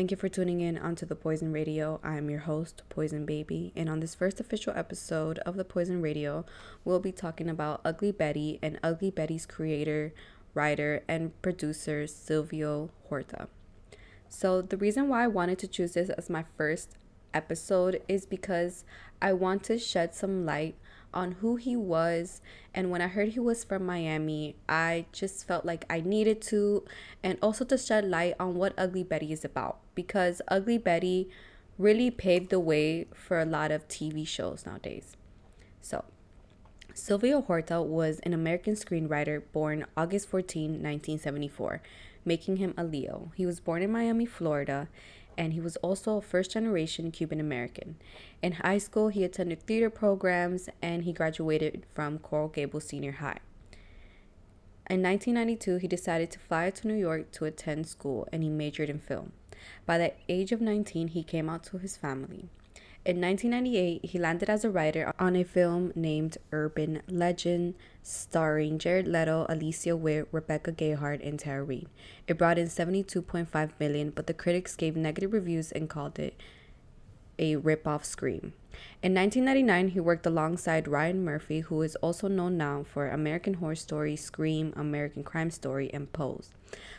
Thank you for tuning in onto the Poison Radio. I am your host, Poison Baby, and on this first official episode of the Poison Radio, we'll be talking about Ugly Betty and Ugly Betty's creator, writer, and producer, Silvio Horta. So, the reason why I wanted to choose this as my first episode is because I want to shed some light on who he was. And when I heard he was from Miami, I just felt like I needed to, and also to shed light on what Ugly Betty is about. Because Ugly Betty really paved the way for a lot of TV shows nowadays. So, Silvio Horta was an American screenwriter born August 14, 1974, making him a Leo. He was born in Miami, Florida, and he was also a first generation Cuban American. In high school, he attended theater programs and he graduated from Coral Gables Senior High. In 1992, he decided to fly to New York to attend school and he majored in film. By the age of 19, he came out to his family. In 1998, he landed as a writer on a film named Urban Legend, starring Jared Leto, Alicia Witt, Rebecca Gayheart, and Tara Reid. It brought in 72.5 million, but the critics gave negative reviews and called it a rip-off Scream. In 1999, he worked alongside Ryan Murphy, who is also known now for American Horror Story, Scream, American Crime Story, and Pose.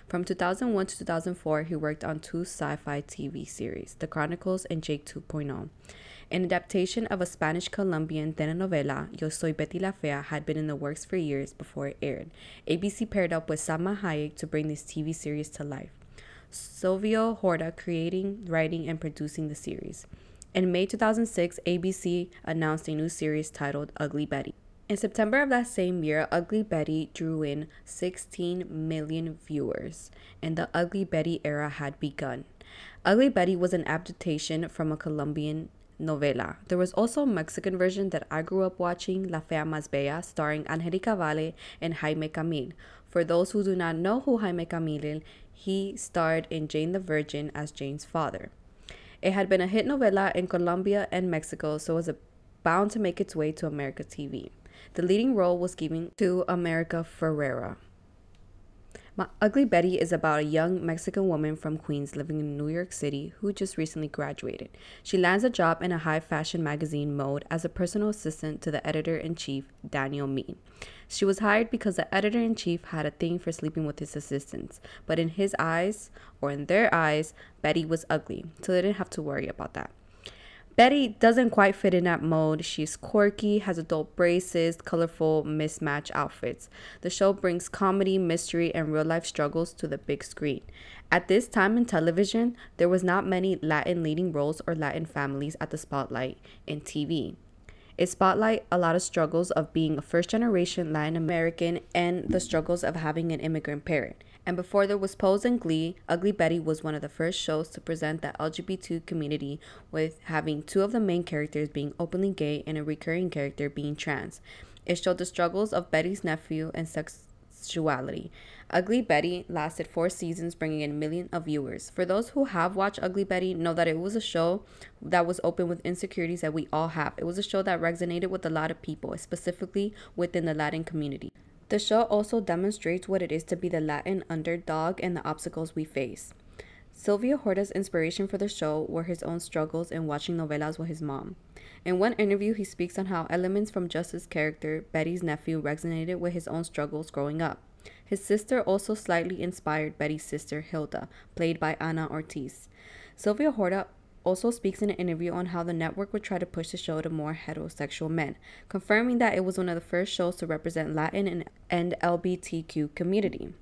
From 2001 to 2004, he worked on two sci fi TV series, The Chronicles and Jake 2.0. An adaptation of a Spanish Colombian telenovela, Yo Soy Betty La Fea, had been in the works for years before it aired. ABC paired up with Salma Hayek to bring this TV series to life. Silvio Horta creating, writing, and producing the series. In May 2006, ABC announced a new series titled Ugly Betty. In September of that same year, Ugly Betty drew in 16 million viewers, and the Ugly Betty era had begun. Ugly Betty was an adaptation from a Colombian novela. There was also a Mexican version that I grew up watching, La Fea Más Bella, starring Angelica Vale and Jaime Camil. For those who do not know who Jaime Camil is, he starred in Jane the Virgin as Jane's father. It had been a hit novela in Colombia and Mexico, so was bound to make its way to America TV. The leading role was given to America Ferrera. My Ugly Betty is about a young Mexican woman from Queens living in New York City who just recently graduated. She lands a job in a high fashion magazine Mode as a personal assistant to the editor in chief, Daniel Meade. She was hired because the editor in chief had a thing for sleeping with his assistants, but in his eyes, or in their eyes, Betty was ugly, so they didn't have to worry about that. Betty doesn't quite fit in that mold. She's quirky, has adult braces, colorful mismatch outfits. The show brings comedy, mystery, and real life struggles to the big screen. At this time in television, there was not many Latin leading roles or Latin families at the spotlight in TV. It spotlight a lot of struggles of being a first generation Latin American and the struggles of having an immigrant parent. And before there was Pose and Glee, Ugly Betty was one of the first shows to present the LGBT community with having two of the main characters being openly gay and a recurring character being trans. It showed the struggles of Betty's nephew and sexuality. Ugly Betty lasted four seasons, bringing in millions of viewers. For those who have watched Ugly Betty, know that it was a show that was open with insecurities that we all have. It was a show that resonated with a lot of people, specifically within the Latin community. The show also demonstrates what it is to be the Latin underdog and the obstacles we face. Silvio Horta's inspiration for the show were his own struggles in watching novelas with his mom. In one interview, he speaks on how elements from Justin's character, Betty's nephew, resonated with his own struggles growing up. His sister also slightly inspired Betty's sister, Hilda, played by Ana Ortiz. Silvio Horta also speaks in an interview on how the network would try to push the show to more heterosexual men, confirming that it was one of the first shows to represent Latin and, and LGBTQ community.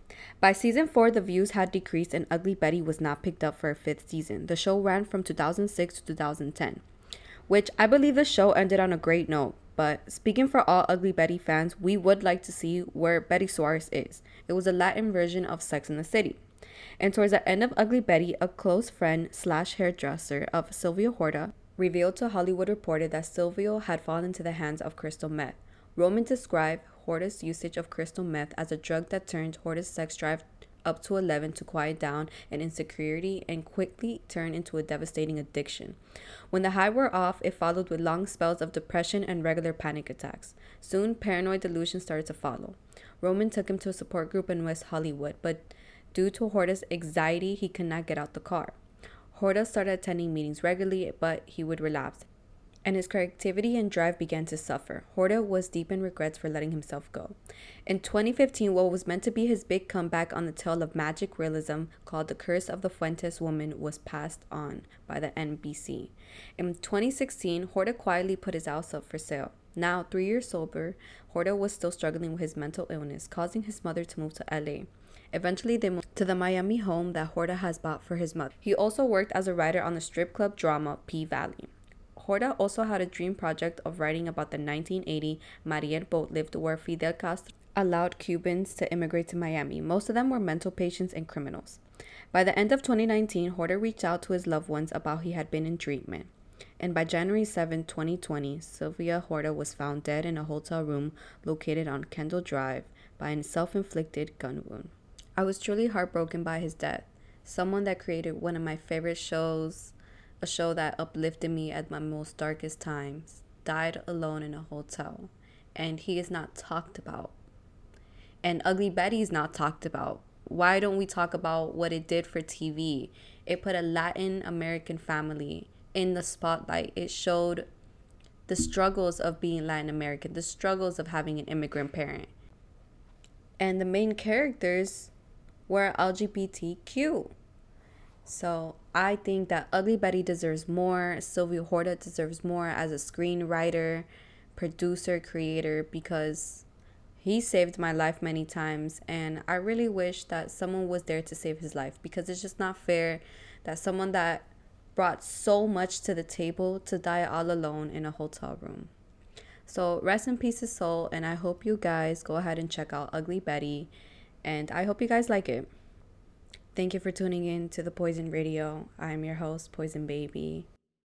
By season 4, the views had decreased and Ugly Betty was not picked up for a fifth season. The show ran from 2006 to 2010, which I believe the show ended on a great note. But speaking for all Ugly Betty fans, we would like to see where Betty Suarez is. It was a Latin version of Sex in the City. And towards the end of Ugly Betty, a close friend slash hairdresser of Silvio Horta revealed to Hollywood Reporter that Silvio had fallen into the hands of crystal meth. Roman described Horta's usage of crystal meth as a drug that turned Horta's sex drive up to 11 to quiet down an insecurity and quickly turn into a devastating addiction. When the high wore off, it followed with long spells of depression and regular panic attacks. Soon, paranoid delusions started to follow. Roman took him to a support group in West Hollywood, but Due to Horta's anxiety, he could not get out the car. Horta started attending meetings regularly, but he would relapse, and his creativity and drive began to suffer. Horta was deep in regrets for letting himself go. In 2015, what was meant to be his big comeback on the tale of magic realism called The Curse of the Fuentes Woman was passed on by the NBC. In 2016, Horta quietly put his house up for sale. Now, three years sober, Horta was still struggling with his mental illness, causing his mother to move to LA. Eventually, they moved to the Miami home that Horta has bought for his mother. He also worked as a writer on the strip club drama P Valley. Horta also had a dream project of writing about the 1980 Mariel boat lift where Fidel Castro allowed Cubans to immigrate to Miami. Most of them were mental patients and criminals. By the end of 2019, Horta reached out to his loved ones about he had been in treatment. And by January 7, 2020, Silvio Horta was found dead in a hotel room located on Kendall Drive by a self inflicted gun wound. I was truly heartbroken by his death. Someone that created one of my favorite shows, a show that uplifted me at my most darkest times, died alone in a hotel. And he is not talked about. And Ugly Betty is not talked about. Why don't we talk about what it did for TV? It put a Latin American family in the spotlight. It showed the struggles of being Latin American, the struggles of having an immigrant parent. And the main characters were LGBTQ. So I think that Ugly Betty deserves more. Silvio Horta deserves more as a screenwriter, producer, creator, because he saved my life many times. And I really wish that someone was there to save his life because it's just not fair that someone that brought so much to the table to die all alone in a hotel room. So rest in peace his soul, and I hope you guys go ahead and check out Ugly Betty, and I hope you guys like it. Thank you for tuning in to the Poison Radio. I'm your host, Poison Baby.